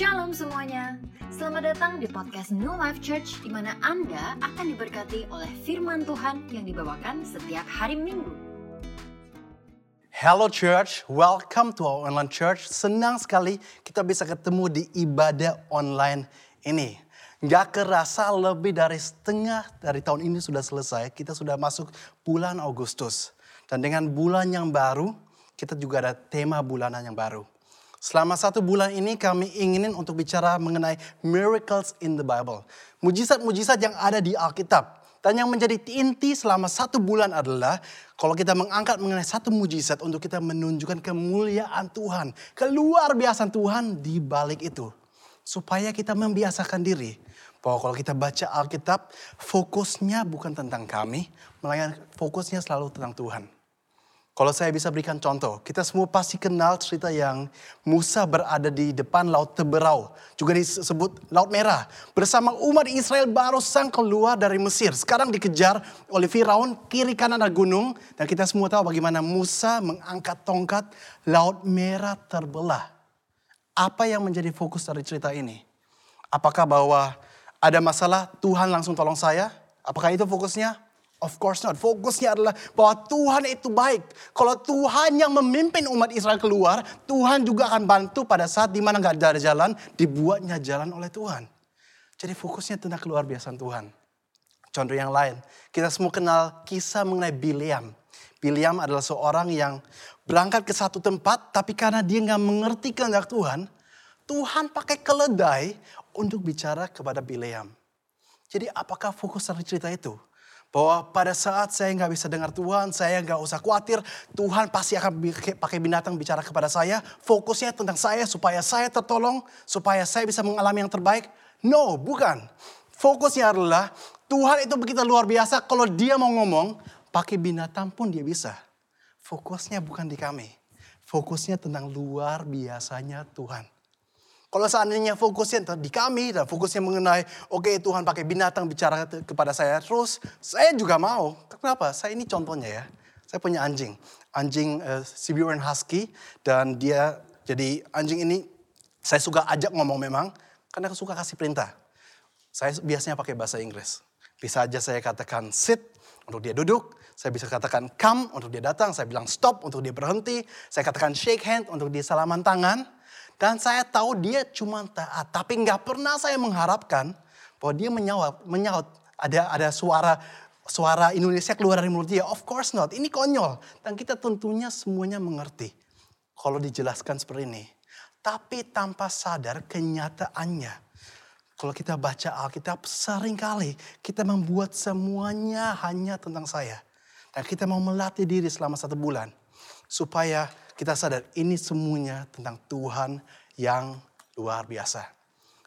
Shalom semuanya. Selamat datang di podcast New Life Church di mana Anda akan diberkati oleh firman Tuhan yang dibawakan setiap hari Minggu. Hello church, welcome to our online church. Senang sekali kita bisa ketemu di ibadah online ini. Gak kerasa lebih dari setengah dari tahun ini sudah selesai. Kita sudah masuk bulan Agustus. Dan dengan bulan yang baru, kita juga ada tema bulanan yang baru. Selama satu bulan ini kami inginin untuk bicara mengenai miracles in the Bible. Mujizat-mujizat yang ada di Alkitab. Dan yang menjadi inti selama satu bulan adalah kalau kita mengangkat mengenai satu mujizat untuk kita menunjukkan kemuliaan Tuhan. Keluar biasa Tuhan di balik itu. Supaya kita membiasakan diri. Bahwa kalau kita baca Alkitab, fokusnya bukan tentang kami, melainkan fokusnya selalu tentang Tuhan. Kalau saya bisa berikan contoh, kita semua pasti kenal cerita yang Musa berada di depan Laut Teberau, juga disebut Laut Merah, bersama umat Israel baru sang keluar dari Mesir. Sekarang dikejar oleh Firaun, kiri kanan ada gunung, dan kita semua tahu bagaimana Musa mengangkat tongkat, Laut Merah terbelah. Apa yang menjadi fokus dari cerita ini? Apakah bahwa ada masalah, Tuhan langsung tolong saya? Apakah itu fokusnya? Of course not. Fokusnya adalah bahwa Tuhan itu baik. Kalau Tuhan yang memimpin umat Israel keluar, Tuhan juga akan bantu pada saat di mana nggak ada jalan, dibuatnya jalan oleh Tuhan. Jadi fokusnya tentang keluar biasaan Tuhan. Contoh yang lain, kita semua kenal kisah mengenai Biliam. Biliam adalah seorang yang berangkat ke satu tempat, tapi karena dia nggak mengerti kehendak Tuhan, Tuhan pakai keledai untuk bicara kepada Biliam. Jadi apakah fokus dari cerita itu? Bahwa pada saat saya nggak bisa dengar Tuhan, saya nggak usah khawatir. Tuhan pasti akan pakai binatang bicara kepada saya. Fokusnya tentang saya supaya saya tertolong, supaya saya bisa mengalami yang terbaik. No, bukan. Fokusnya adalah Tuhan itu begitu luar biasa. Kalau dia mau ngomong, pakai binatang pun dia bisa. Fokusnya bukan di kami. Fokusnya tentang luar biasanya Tuhan. Kalau seandainya fokusnya di kami dan fokusnya mengenai, oke okay, Tuhan pakai binatang bicara kepada saya terus, saya juga mau. Kenapa? Saya ini contohnya ya. Saya punya anjing, anjing uh, Siberian Husky dan dia jadi anjing ini saya suka ajak ngomong memang karena suka kasih perintah. Saya biasanya pakai bahasa Inggris. Bisa aja saya katakan sit untuk dia duduk, saya bisa katakan come untuk dia datang, saya bilang stop untuk dia berhenti, saya katakan shake hand untuk dia salaman tangan. Dan saya tahu dia cuma taat. Tapi nggak pernah saya mengharapkan bahwa dia menyaut, menyaut. Ada ada suara suara Indonesia keluar dari mulut dia. Of course not. Ini konyol. Dan kita tentunya semuanya mengerti. Kalau dijelaskan seperti ini. Tapi tanpa sadar kenyataannya. Kalau kita baca Alkitab sering kali kita membuat semuanya hanya tentang saya. Dan kita mau melatih diri selama satu bulan. Supaya kita sadar ini semuanya tentang Tuhan yang luar biasa.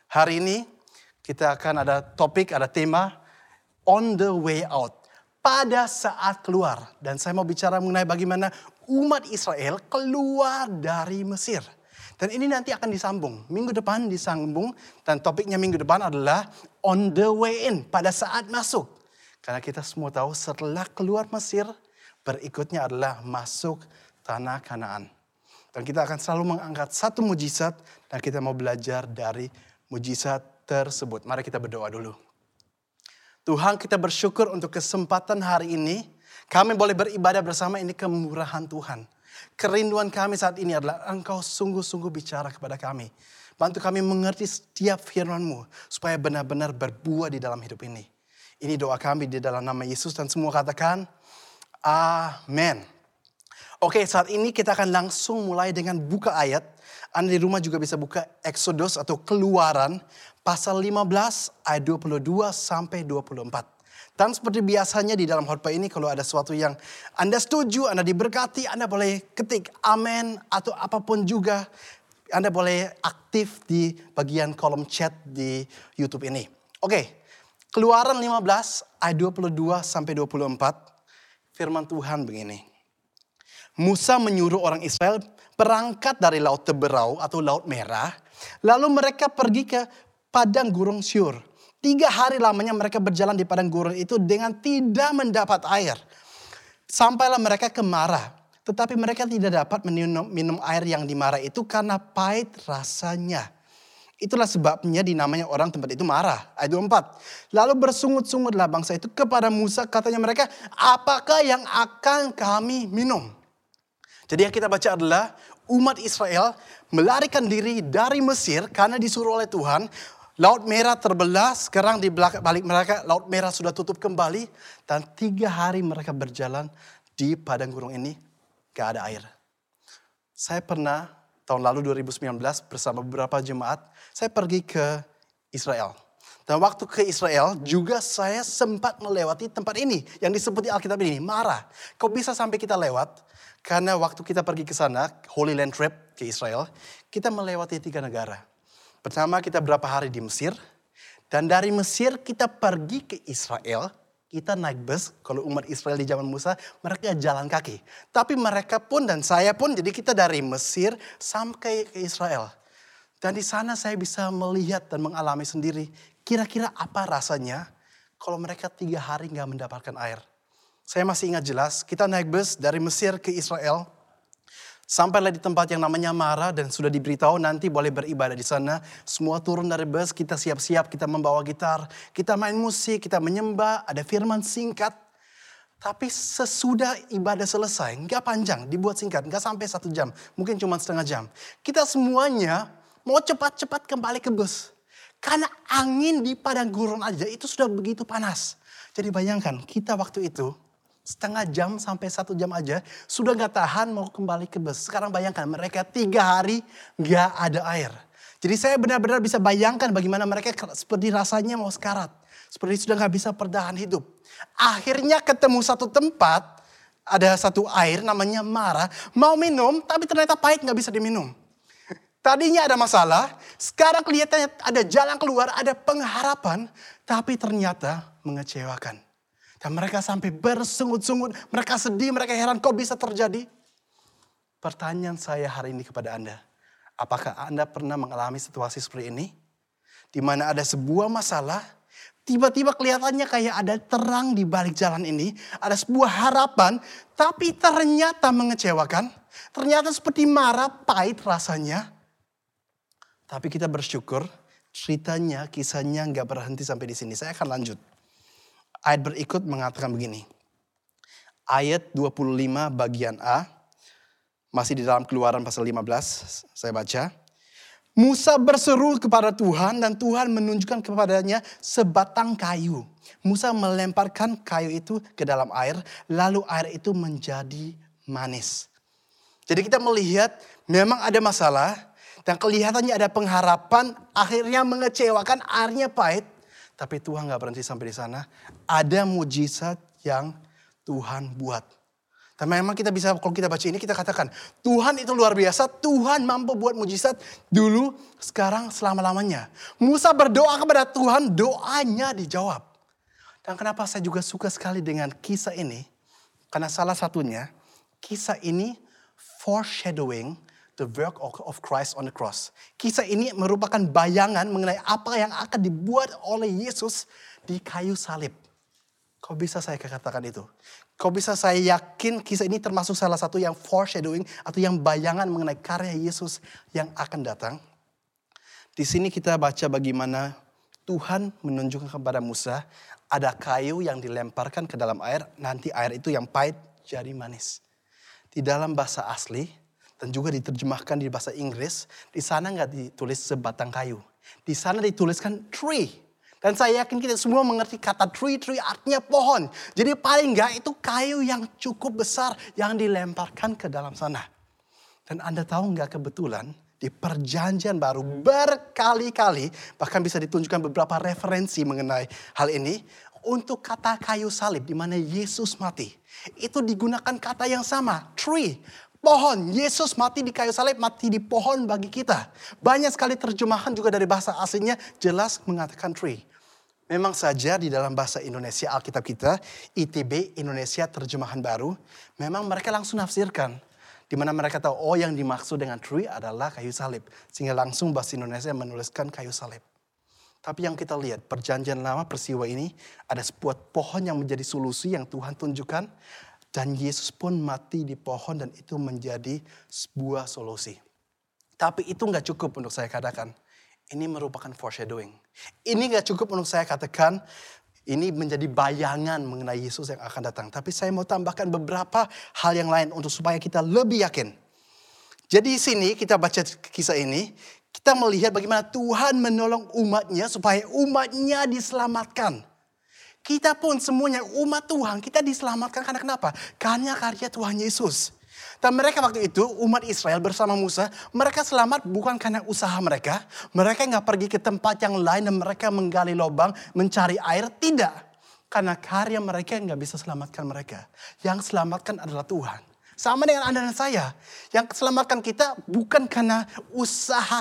Hari ini kita akan ada topik, ada tema on the way out. Pada saat keluar. Dan saya mau bicara mengenai bagaimana umat Israel keluar dari Mesir. Dan ini nanti akan disambung. Minggu depan disambung. Dan topiknya minggu depan adalah on the way in. Pada saat masuk. Karena kita semua tahu setelah keluar Mesir. Berikutnya adalah masuk tanah Kanaan. Dan kita akan selalu mengangkat satu mujizat dan kita mau belajar dari mujizat tersebut. Mari kita berdoa dulu. Tuhan kita bersyukur untuk kesempatan hari ini. Kami boleh beribadah bersama ini kemurahan Tuhan. Kerinduan kami saat ini adalah engkau sungguh-sungguh bicara kepada kami. Bantu kami mengerti setiap firman-Mu supaya benar-benar berbuah di dalam hidup ini. Ini doa kami di dalam nama Yesus dan semua katakan amin. Oke, saat ini kita akan langsung mulai dengan buka ayat. Anda di rumah juga bisa buka Exodus atau Keluaran pasal 15 ayat 22 sampai 24. Dan seperti biasanya di dalam khotbah ini kalau ada sesuatu yang Anda setuju, Anda diberkati, Anda boleh ketik amin atau apa pun juga. Anda boleh aktif di bagian kolom chat di YouTube ini. Oke, Keluaran 15 ayat 22 sampai 24. Firman Tuhan begini. Musa menyuruh orang Israel berangkat dari Laut Teberau atau Laut Merah. Lalu mereka pergi ke padang gurun Syur. Tiga hari lamanya mereka berjalan di padang gurun itu dengan tidak mendapat air. Sampailah mereka ke Mara. Tetapi mereka tidak dapat minum, minum air yang di Mara itu karena pahit rasanya. Itulah sebabnya dinamanya orang tempat itu marah. Ayat 24. Lalu bersungut-sungutlah bangsa itu kepada Musa. Katanya mereka, apakah yang akan kami minum? Jadi yang kita baca adalah umat Israel melarikan diri dari Mesir karena disuruh oleh Tuhan. Laut Merah terbelah, sekarang di balik mereka Laut Merah sudah tutup kembali. Dan tiga hari mereka berjalan di padang gurun ini, gak ada air. Saya pernah tahun lalu 2019 bersama beberapa jemaat, saya pergi ke Israel. Dan waktu ke Israel juga saya sempat melewati tempat ini yang disebut di Alkitab ini, Marah. Kok bisa sampai kita lewat? Karena waktu kita pergi ke sana, Holy Land Trip ke Israel, kita melewati tiga negara. Pertama kita berapa hari di Mesir, dan dari Mesir kita pergi ke Israel, kita naik bus, kalau umat Israel di zaman Musa, mereka jalan kaki. Tapi mereka pun dan saya pun, jadi kita dari Mesir sampai ke Israel. Dan di sana saya bisa melihat dan mengalami sendiri, kira-kira apa rasanya kalau mereka tiga hari nggak mendapatkan air. Saya masih ingat jelas, kita naik bus dari Mesir ke Israel, Sampailah di tempat yang namanya Mara dan sudah diberitahu nanti boleh beribadah di sana. Semua turun dari bus, kita siap-siap, kita membawa gitar, kita main musik, kita menyembah, ada firman singkat. Tapi sesudah ibadah selesai, nggak panjang, dibuat singkat, nggak sampai satu jam, mungkin cuma setengah jam. Kita semuanya mau cepat-cepat kembali ke bus. Karena angin di padang gurun aja itu sudah begitu panas. Jadi bayangkan, kita waktu itu setengah jam sampai satu jam aja sudah nggak tahan mau kembali ke bus. Sekarang bayangkan mereka tiga hari nggak ada air. Jadi saya benar-benar bisa bayangkan bagaimana mereka seperti rasanya mau sekarat. Seperti sudah nggak bisa perdahan hidup. Akhirnya ketemu satu tempat, ada satu air namanya Mara. Mau minum tapi ternyata pahit nggak bisa diminum. Tadinya ada masalah, sekarang kelihatannya ada jalan keluar, ada pengharapan, tapi ternyata mengecewakan. Dan mereka sampai bersungut-sungut, mereka sedih, mereka heran kok bisa terjadi. Pertanyaan saya hari ini kepada Anda, apakah Anda pernah mengalami situasi seperti ini? Di mana ada sebuah masalah, tiba-tiba kelihatannya kayak ada terang di balik jalan ini, ada sebuah harapan, tapi ternyata mengecewakan. Ternyata seperti marah, pahit rasanya. Tapi kita bersyukur, ceritanya, kisahnya nggak berhenti sampai di sini. Saya akan lanjut. Ayat berikut mengatakan begini. Ayat 25 bagian A, masih di dalam keluaran pasal 15, saya baca. Musa berseru kepada Tuhan dan Tuhan menunjukkan kepadanya sebatang kayu. Musa melemparkan kayu itu ke dalam air, lalu air itu menjadi manis. Jadi kita melihat memang ada masalah dan kelihatannya ada pengharapan, akhirnya mengecewakan, airnya pahit. Tapi Tuhan gak berhenti sampai di sana. Ada mujizat yang Tuhan buat. Dan memang kita bisa, kalau kita baca ini kita katakan, Tuhan itu luar biasa, Tuhan mampu buat mujizat dulu, sekarang, selama-lamanya. Musa berdoa kepada Tuhan, doanya dijawab. Dan kenapa saya juga suka sekali dengan kisah ini? Karena salah satunya, kisah ini foreshadowing the work of Christ on the cross. Kisah ini merupakan bayangan mengenai apa yang akan dibuat oleh Yesus di kayu salib. Kau bisa saya katakan itu? Kau bisa saya yakin kisah ini termasuk salah satu yang foreshadowing atau yang bayangan mengenai karya Yesus yang akan datang. Di sini kita baca bagaimana Tuhan menunjukkan kepada Musa ada kayu yang dilemparkan ke dalam air, nanti air itu yang pahit jadi manis. Di dalam bahasa asli, dan juga diterjemahkan di bahasa Inggris, di sana nggak ditulis sebatang kayu. Di sana dituliskan tree. Dan saya yakin kita semua mengerti kata tree, tree artinya pohon. Jadi paling nggak itu kayu yang cukup besar yang dilemparkan ke dalam sana. Dan Anda tahu nggak kebetulan di perjanjian baru berkali-kali, bahkan bisa ditunjukkan beberapa referensi mengenai hal ini, untuk kata kayu salib di mana Yesus mati. Itu digunakan kata yang sama, tree pohon. Yesus mati di kayu salib, mati di pohon bagi kita. Banyak sekali terjemahan juga dari bahasa aslinya jelas mengatakan tree. Memang saja di dalam bahasa Indonesia Alkitab kita, ITB Indonesia Terjemahan Baru, memang mereka langsung nafsirkan. Di mana mereka tahu, oh yang dimaksud dengan tree adalah kayu salib. Sehingga langsung bahasa Indonesia menuliskan kayu salib. Tapi yang kita lihat, perjanjian lama peristiwa ini, ada sebuah pohon yang menjadi solusi yang Tuhan tunjukkan dan Yesus pun mati di pohon dan itu menjadi sebuah solusi. Tapi itu nggak cukup untuk saya katakan. Ini merupakan foreshadowing. Ini gak cukup untuk saya katakan ini menjadi bayangan mengenai Yesus yang akan datang. Tapi saya mau tambahkan beberapa hal yang lain untuk supaya kita lebih yakin. Jadi di sini kita baca kisah ini, kita melihat bagaimana Tuhan menolong umatnya supaya umatnya diselamatkan. Kita pun semuanya umat Tuhan, kita diselamatkan karena kenapa? Karena karya Tuhan Yesus. Dan mereka waktu itu, umat Israel bersama Musa, mereka selamat bukan karena usaha mereka. Mereka nggak pergi ke tempat yang lain dan mereka menggali lubang, mencari air. Tidak. Karena karya mereka nggak bisa selamatkan mereka. Yang selamatkan adalah Tuhan. Sama dengan Anda dan saya. Yang selamatkan kita bukan karena usaha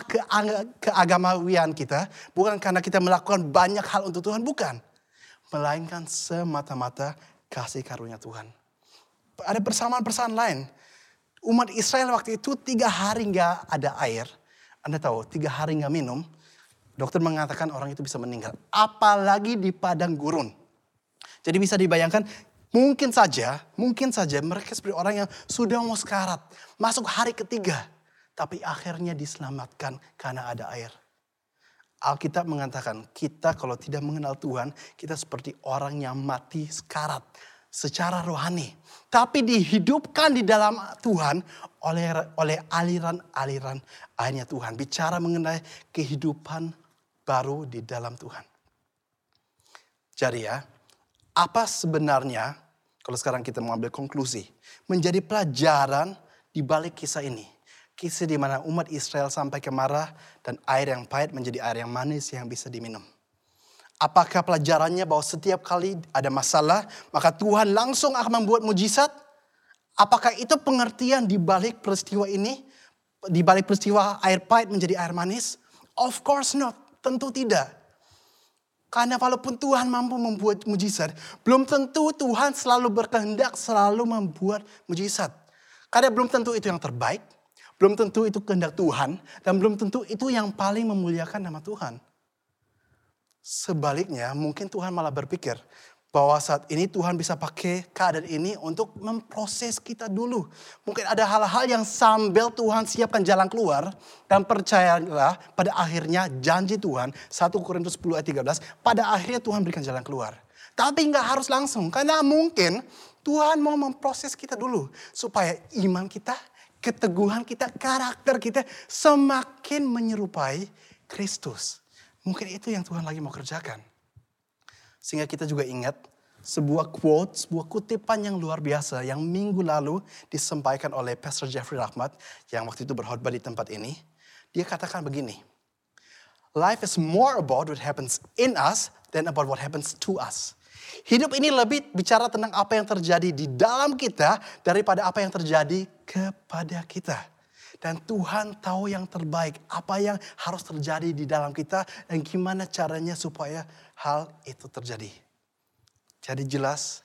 keagamawian kita. Bukan karena kita melakukan banyak hal untuk Tuhan. Bukan. Melainkan semata-mata kasih karunia Tuhan. Ada persamaan-persamaan lain umat Israel waktu itu tiga hari nggak ada air. Anda tahu, tiga hari nggak minum, dokter mengatakan orang itu bisa meninggal. Apalagi di padang gurun. Jadi bisa dibayangkan, mungkin saja, mungkin saja mereka seperti orang yang sudah mau sekarat. Masuk hari ketiga, tapi akhirnya diselamatkan karena ada air. Alkitab mengatakan kita kalau tidak mengenal Tuhan, kita seperti orang yang mati sekarat secara rohani. Tapi dihidupkan di dalam Tuhan oleh oleh aliran-aliran airnya Tuhan. Bicara mengenai kehidupan baru di dalam Tuhan. Jadi ya, apa sebenarnya kalau sekarang kita mengambil konklusi menjadi pelajaran di balik kisah ini. Kisah di mana umat Israel sampai kemarah dan air yang pahit menjadi air yang manis yang bisa diminum. Apakah pelajarannya bahwa setiap kali ada masalah, maka Tuhan langsung akan membuat mujizat? Apakah itu pengertian di balik peristiwa ini? Di balik peristiwa air pahit menjadi air manis? Of course not, tentu tidak. Karena walaupun Tuhan mampu membuat mujizat, belum tentu Tuhan selalu berkehendak selalu membuat mujizat. Karena belum tentu itu yang terbaik, belum tentu itu kehendak Tuhan, dan belum tentu itu yang paling memuliakan nama Tuhan. Sebaliknya, mungkin Tuhan malah berpikir bahwa saat ini Tuhan bisa pakai keadaan ini untuk memproses kita dulu. Mungkin ada hal-hal yang sambil Tuhan siapkan jalan keluar dan percayalah pada akhirnya janji Tuhan 1 Korintus 10 ayat 13 pada akhirnya Tuhan berikan jalan keluar. Tapi nggak harus langsung karena mungkin Tuhan mau memproses kita dulu supaya iman kita, keteguhan kita, karakter kita semakin menyerupai Kristus. Mungkin itu yang Tuhan lagi mau kerjakan. Sehingga kita juga ingat sebuah quote, sebuah kutipan yang luar biasa yang minggu lalu disampaikan oleh Pastor Jeffrey Rahmat yang waktu itu berkhotbah di tempat ini. Dia katakan begini, Life is more about what happens in us than about what happens to us. Hidup ini lebih bicara tentang apa yang terjadi di dalam kita daripada apa yang terjadi kepada kita. Dan Tuhan tahu yang terbaik, apa yang harus terjadi di dalam kita dan gimana caranya supaya hal itu terjadi. Jadi jelas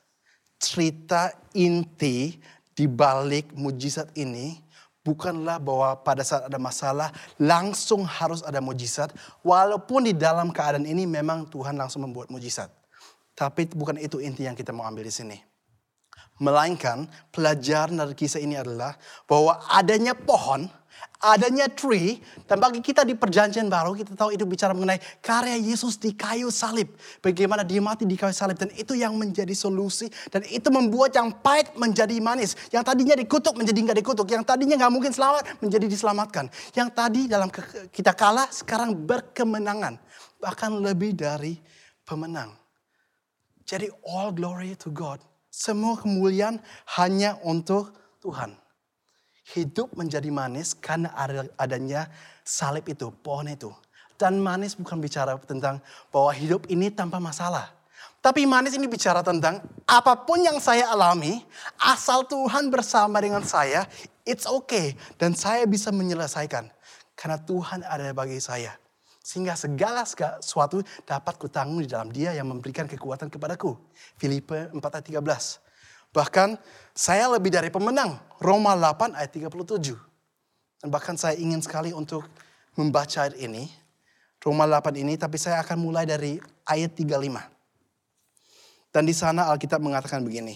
cerita inti di balik mujizat ini bukanlah bahwa pada saat ada masalah langsung harus ada mujizat. Walaupun di dalam keadaan ini memang Tuhan langsung membuat mujizat. Tapi bukan itu inti yang kita mau ambil di sini. Melainkan pelajaran dari kisah ini adalah bahwa adanya pohon, adanya tree, dan bagi kita di perjanjian baru kita tahu itu bicara mengenai karya Yesus di kayu salib. Bagaimana dia mati di kayu salib dan itu yang menjadi solusi dan itu membuat yang pahit menjadi manis. Yang tadinya dikutuk menjadi nggak dikutuk. Yang tadinya nggak mungkin selamat menjadi diselamatkan. Yang tadi dalam kita kalah sekarang berkemenangan. Bahkan lebih dari pemenang. Jadi all glory to God semua kemuliaan hanya untuk Tuhan. Hidup menjadi manis karena adanya salib itu, pohon itu. Dan manis bukan bicara tentang bahwa hidup ini tanpa masalah. Tapi manis ini bicara tentang apa pun yang saya alami, asal Tuhan bersama dengan saya, it's okay. Dan saya bisa menyelesaikan. Karena Tuhan ada bagi saya. Sehingga segala sesuatu dapat kutanggung di dalam dia yang memberikan kekuatan kepadaku. Filipi 4 ayat 13. Bahkan saya lebih dari pemenang. Roma 8 ayat 37. Dan bahkan saya ingin sekali untuk membaca ini. Roma 8 ini, tapi saya akan mulai dari ayat 35. Dan di sana Alkitab mengatakan begini.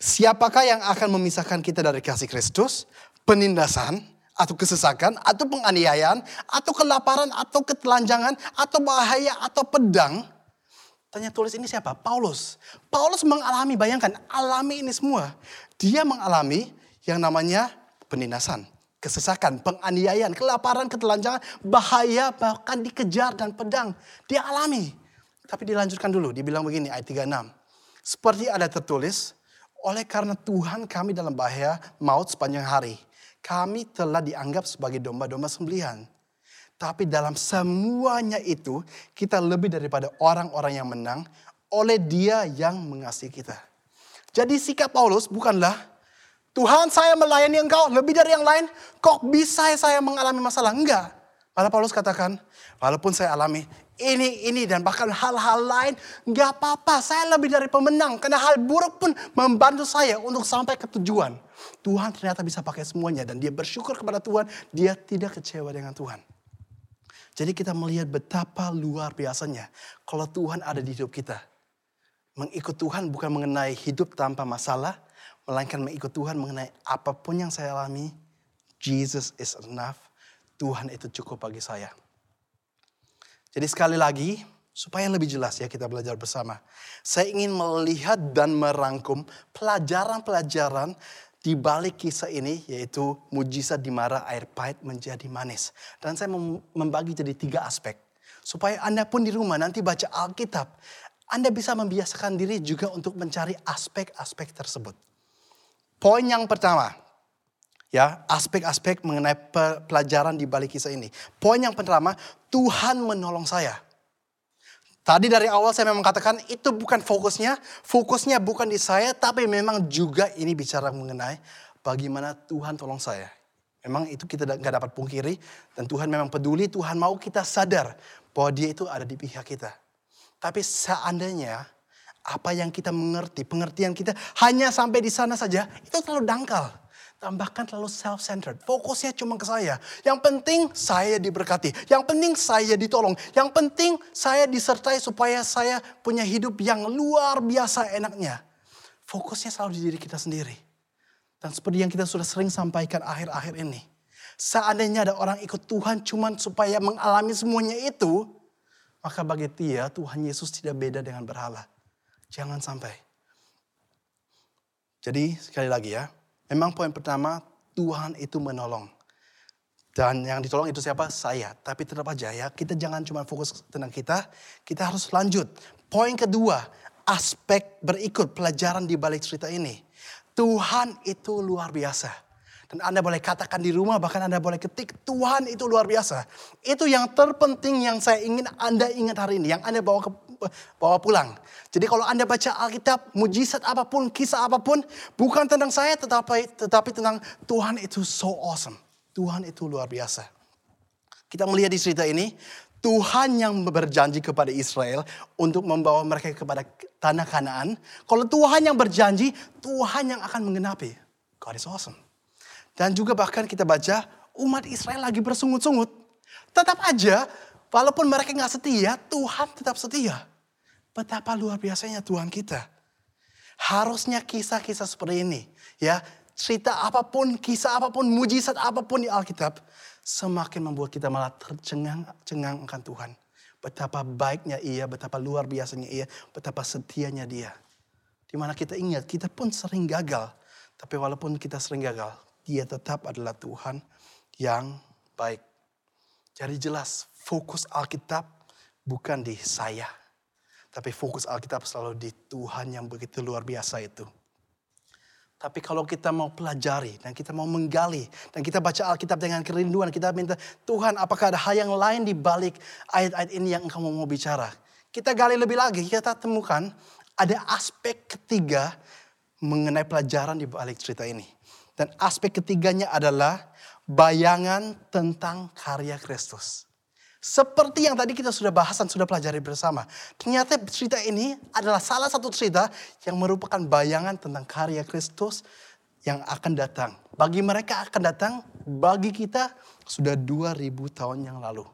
Siapakah yang akan memisahkan kita dari kasih Kristus? Penindasan atau kesesakan, atau penganiayaan, atau kelaparan, atau ketelanjangan, atau bahaya, atau pedang. Tanya tulis ini siapa? Paulus. Paulus mengalami, bayangkan, alami ini semua. Dia mengalami yang namanya penindasan, kesesakan, penganiayaan, kelaparan, ketelanjangan, bahaya, bahkan dikejar dan pedang. Dia alami. Tapi dilanjutkan dulu, dibilang begini ayat 36. Seperti ada tertulis, oleh karena Tuhan kami dalam bahaya maut sepanjang hari. Kami telah dianggap sebagai domba-domba sembelihan. Tapi dalam semuanya itu kita lebih daripada orang-orang yang menang oleh dia yang mengasihi kita. Jadi sikap Paulus bukanlah Tuhan saya melayani engkau lebih dari yang lain. Kok bisa saya mengalami masalah? Enggak. Malah Paulus katakan, walaupun saya alami ini, ini, dan bahkan hal-hal lain, nggak apa-apa. Saya lebih dari pemenang. Karena hal buruk pun membantu saya untuk sampai ke tujuan. Tuhan ternyata bisa pakai semuanya. Dan dia bersyukur kepada Tuhan, dia tidak kecewa dengan Tuhan. Jadi kita melihat betapa luar biasanya kalau Tuhan ada di hidup kita. Mengikut Tuhan bukan mengenai hidup tanpa masalah, melainkan mengikut Tuhan mengenai apa pun yang saya alami, Jesus is enough. Tuhan itu cukup bagi saya. Jadi sekali lagi, supaya lebih jelas ya kita belajar bersama. Saya ingin melihat dan merangkum pelajaran-pelajaran di balik kisah ini yaitu mujizat di mana air pahit menjadi manis. Dan saya membagi jadi tiga aspek. Supaya Anda pun di rumah nanti baca Alkitab. Anda bisa membiasakan diri juga untuk mencari aspek-aspek tersebut. Poin yang pertama, ya aspek-aspek mengenai pelajaran di balik kisah ini. Poin yang pertama, Tuhan menolong saya. Tadi dari awal saya memang katakan itu bukan fokusnya, fokusnya bukan di saya, tapi memang juga ini bicara mengenai bagaimana Tuhan tolong saya. Memang itu kita nggak dapat pungkiri dan Tuhan memang peduli, Tuhan mau kita sadar bahwa dia itu ada di pihak kita. Tapi seandainya apa yang kita mengerti, pengertian kita hanya sampai di sana saja, itu terlalu dangkal tambahkan terlalu self-centered. Fokusnya cuma ke saya. Yang penting saya diberkati. Yang penting saya ditolong. Yang penting saya disertai supaya saya punya hidup yang luar biasa enaknya. Fokusnya selalu di diri kita sendiri. Dan seperti yang kita sudah sering sampaikan akhir-akhir ini. Seandainya ada orang ikut Tuhan cuma supaya mengalami semuanya itu. Maka bagi dia Tuhan Yesus tidak beda dengan berhala. Jangan sampai. Jadi sekali lagi ya, Memang poin pertama, Tuhan itu menolong. Dan yang ditolong itu siapa? Saya. Tapi tetap aja ya, kita jangan cuma fokus tentang kita, kita harus lanjut. Poin kedua, aspek berikut pelajaran di balik cerita ini. Tuhan itu luar biasa. Dan Anda boleh katakan di rumah, bahkan Anda boleh ketik, Tuhan itu luar biasa. Itu yang terpenting yang saya ingin Anda ingat hari ini. Yang Anda bawa ke bawa pulang. Jadi kalau Anda baca Alkitab, mujizat apa pun, kisah apa pun, bukan tentang saya tetapi tetapi tentang Tuhan itu so awesome. Tuhan itu luar biasa. Kita melihat di cerita ini, Tuhan yang berjanji kepada Israel untuk membawa mereka kepada tanah Kanaan. Kalau Tuhan yang berjanji, Tuhan yang akan mengenapi. God is awesome. Dan juga bahkan kita baca umat Israel lagi bersungut-sungut. Tetap aja Walaupun mereka nggak setia, Tuhan tetap setia. Betapa luar biasanya Tuhan kita. Harusnya kisah-kisah seperti ini. ya Cerita apa pun, kisah apa pun, mujizat apa pun di Alkitab. Semakin membuat kita malah tercengang-cengang akan Tuhan. Betapa baiknya ia, betapa luar biasanya ia, betapa setianya dia. Di mana kita ingat, kita pun sering gagal. Tapi walaupun kita sering gagal, dia tetap adalah Tuhan yang baik. Jadi jelas fokus Alkitab bukan di saya. Tapi fokus Alkitab selalu di Tuhan yang begitu luar biasa itu. Tapi kalau kita mau pelajari dan kita mau menggali dan kita baca Alkitab dengan kerinduan, kita minta Tuhan apakah ada hal yang lain di balik ayat-ayat ini yang engkau mau bicara. Kita gali lebih lagi, kita temukan ada aspek ketiga mengenai pelajaran di balik cerita ini. Dan aspek ketiganya adalah bayangan tentang karya Kristus. Seperti yang tadi kita sudah bahas dan sudah pelajari bersama. Ternyata cerita ini adalah salah satu cerita yang merupakan bayangan tentang karya Kristus yang akan datang. Bagi mereka akan datang, bagi kita sudah 2000 tahun yang lalu.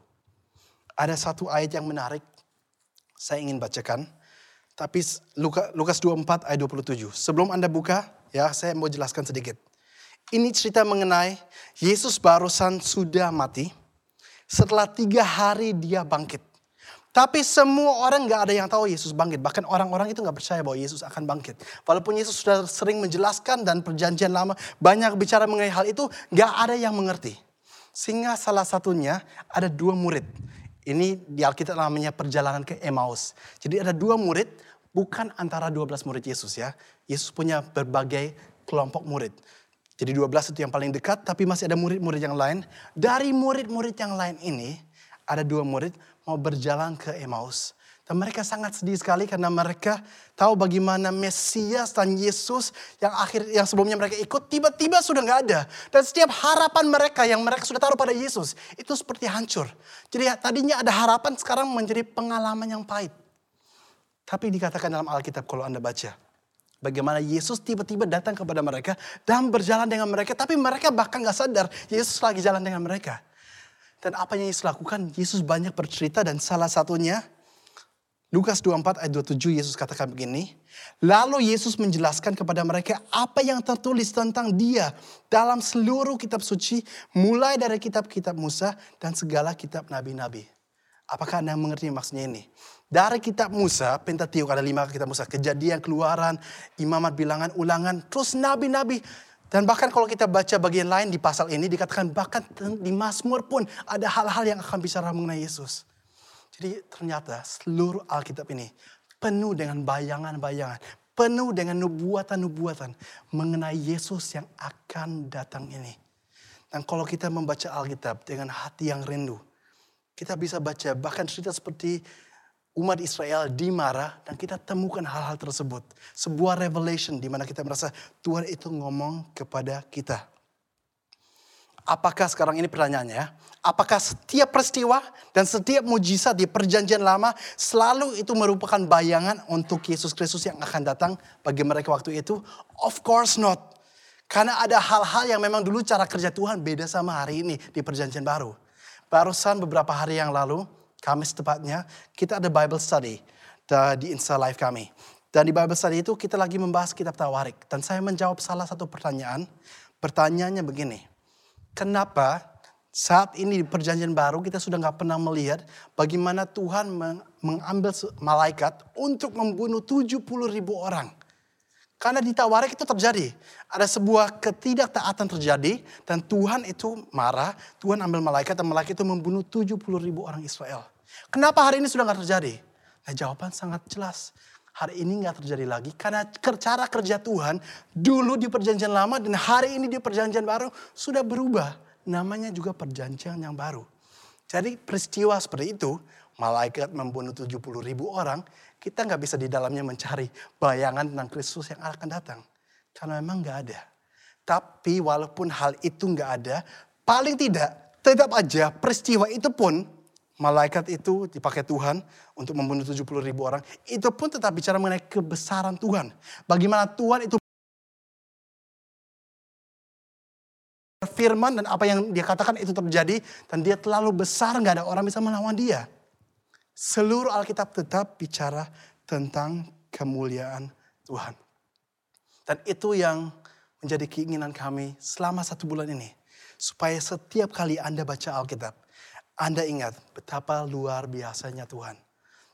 Ada satu ayat yang menarik, saya ingin bacakan. Tapi Lukas 24 ayat 27. Sebelum Anda buka, ya saya mau jelaskan sedikit. Ini cerita mengenai Yesus barusan sudah mati. Setelah tiga hari dia bangkit. Tapi semua orang nggak ada yang tahu Yesus bangkit. Bahkan orang-orang itu nggak percaya bahwa Yesus akan bangkit. Walaupun Yesus sudah sering menjelaskan dan perjanjian lama banyak bicara mengenai hal itu, nggak ada yang mengerti. Sehingga salah satunya ada dua murid. Ini di Alkitab namanya perjalanan ke Emmaus. Jadi ada dua murid, bukan antara 12 murid Yesus ya. Yesus punya berbagai kelompok murid. Jadi 12 itu yang paling dekat, tapi masih ada murid-murid yang lain. Dari murid-murid yang lain ini, ada dua murid mau berjalan ke Emmaus. Dan mereka sangat sedih sekali karena mereka tahu bagaimana Mesias dan Yesus yang akhir yang sebelumnya mereka ikut tiba-tiba sudah nggak ada. Dan setiap harapan mereka yang mereka sudah taruh pada Yesus itu seperti hancur. Jadi tadinya ada harapan sekarang menjadi pengalaman yang pahit. Tapi dikatakan dalam Alkitab kalau Anda baca. Bagaimana Yesus tiba-tiba datang kepada mereka dan berjalan dengan mereka. Tapi mereka bahkan gak sadar Yesus lagi jalan dengan mereka. Dan apa yang Yesus lakukan? Yesus banyak bercerita dan salah satunya Lukas 24 ayat 27 Yesus katakan begini. Lalu Yesus menjelaskan kepada mereka apa yang tertulis tentang dia dalam seluruh kitab suci. Mulai dari kitab-kitab Musa dan segala kitab nabi-nabi. Apakah Anda mengerti maksudnya ini? Dari kitab Musa, Pentatiuk ada lima kitab Musa. Kejadian, keluaran, imamat, bilangan, ulangan. Terus nabi-nabi dan bahkan kalau kita baca bagian lain di pasal ini dikatakan bahkan di Mazmur pun ada hal-hal yang akan bicara mengenai Yesus. Jadi ternyata seluruh Alkitab ini penuh dengan bayangan-bayangan, penuh dengan nubuatan-nubuatan mengenai Yesus yang akan datang ini. Dan kalau kita membaca Alkitab dengan hati yang rindu, kita bisa baca bahkan cerita seperti umat Israel dimarah dan kita temukan hal-hal tersebut. Sebuah revelation di mana kita merasa Tuhan itu ngomong kepada kita. Apakah sekarang ini pertanyaannya, apakah setiap peristiwa dan setiap mujizat di perjanjian lama selalu itu merupakan bayangan untuk Yesus Kristus yang akan datang bagi mereka waktu itu? Of course not. Karena ada hal-hal yang memang dulu cara kerja Tuhan beda sama hari ini di perjanjian baru. Barusan beberapa hari yang lalu, Kamis tepatnya, kita ada Bible study di Insta Live kami. Dan di Bible study itu kita lagi membahas kitab Tawarik. Dan saya menjawab salah satu pertanyaan. Pertanyaannya begini. Kenapa saat ini di perjanjian baru kita sudah nggak pernah melihat bagaimana Tuhan mengambil malaikat untuk membunuh 70 ribu orang. Karena di Tawarik itu terjadi. Ada sebuah ketidaktaatan terjadi dan Tuhan itu marah. Tuhan ambil malaikat dan malaikat itu membunuh 70 ribu orang Israel. Kenapa hari ini sudah nggak terjadi? Nah jawaban sangat jelas. Hari ini nggak terjadi lagi karena cara kerja Tuhan dulu di perjanjian lama dan hari ini di perjanjian baru sudah berubah. Namanya juga perjanjian yang baru. Jadi peristiwa seperti itu, malaikat membunuh 70 ribu orang, kita nggak bisa di dalamnya mencari bayangan tentang Kristus yang akan datang. Karena memang nggak ada. Tapi walaupun hal itu nggak ada, paling tidak tetap aja peristiwa itu pun malaikat itu dipakai Tuhan untuk membunuh 70 ribu orang. Itu pun tetap bicara mengenai kebesaran Tuhan. Bagaimana Tuhan itu firman dan apa yang dia katakan itu terjadi. Dan dia terlalu besar, nggak ada orang bisa melawan dia. Seluruh Alkitab tetap bicara tentang kemuliaan Tuhan. Dan itu yang menjadi keinginan kami selama satu bulan ini. Supaya setiap kali Anda baca Alkitab, anda ingat betapa luar biasanya Tuhan.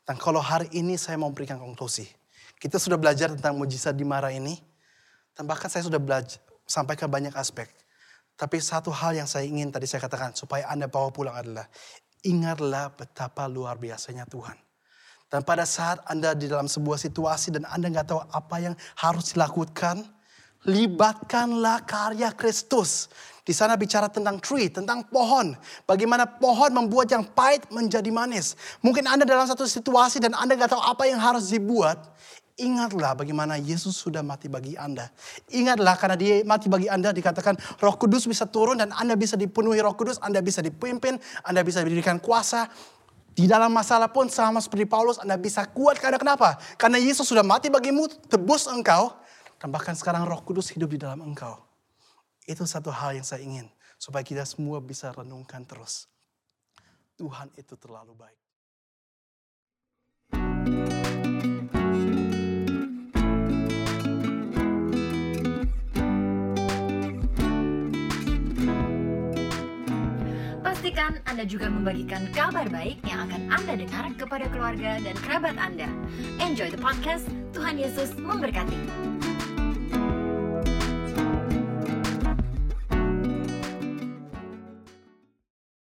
Dan kalau hari ini saya mau berikan konklusi. Kita sudah belajar tentang mujizat di Mara ini. Dan bahkan saya sudah belajar, sampaikan banyak aspek. Tapi satu hal yang saya ingin tadi saya katakan supaya Anda bawa pulang adalah ingatlah betapa luar biasanya Tuhan. Dan pada saat Anda di dalam sebuah situasi dan Anda nggak tahu apa yang harus dilakukan, libatkanlah karya Kristus. Di sana bicara tentang tree, tentang pohon. Bagaimana pohon membuat yang pahit menjadi manis. Mungkin Anda dalam satu situasi dan Anda gak tahu apa yang harus dibuat. Ingatlah bagaimana Yesus sudah mati bagi Anda. Ingatlah karena dia mati bagi Anda dikatakan roh kudus bisa turun dan Anda bisa dipenuhi roh kudus. Anda bisa dipimpin, Anda bisa diberikan kuasa. Di dalam masalah pun sama seperti Paulus Anda bisa kuat karena kenapa? Karena Yesus sudah mati bagimu, tebus engkau. Dan bahkan sekarang roh kudus hidup di dalam engkau. Itu satu hal yang saya ingin. Supaya kita semua bisa renungkan terus. Tuhan itu terlalu baik. Pastikan Anda juga membagikan kabar baik yang akan Anda dengar kepada keluarga dan kerabat Anda. Enjoy the podcast. Tuhan Yesus memberkati.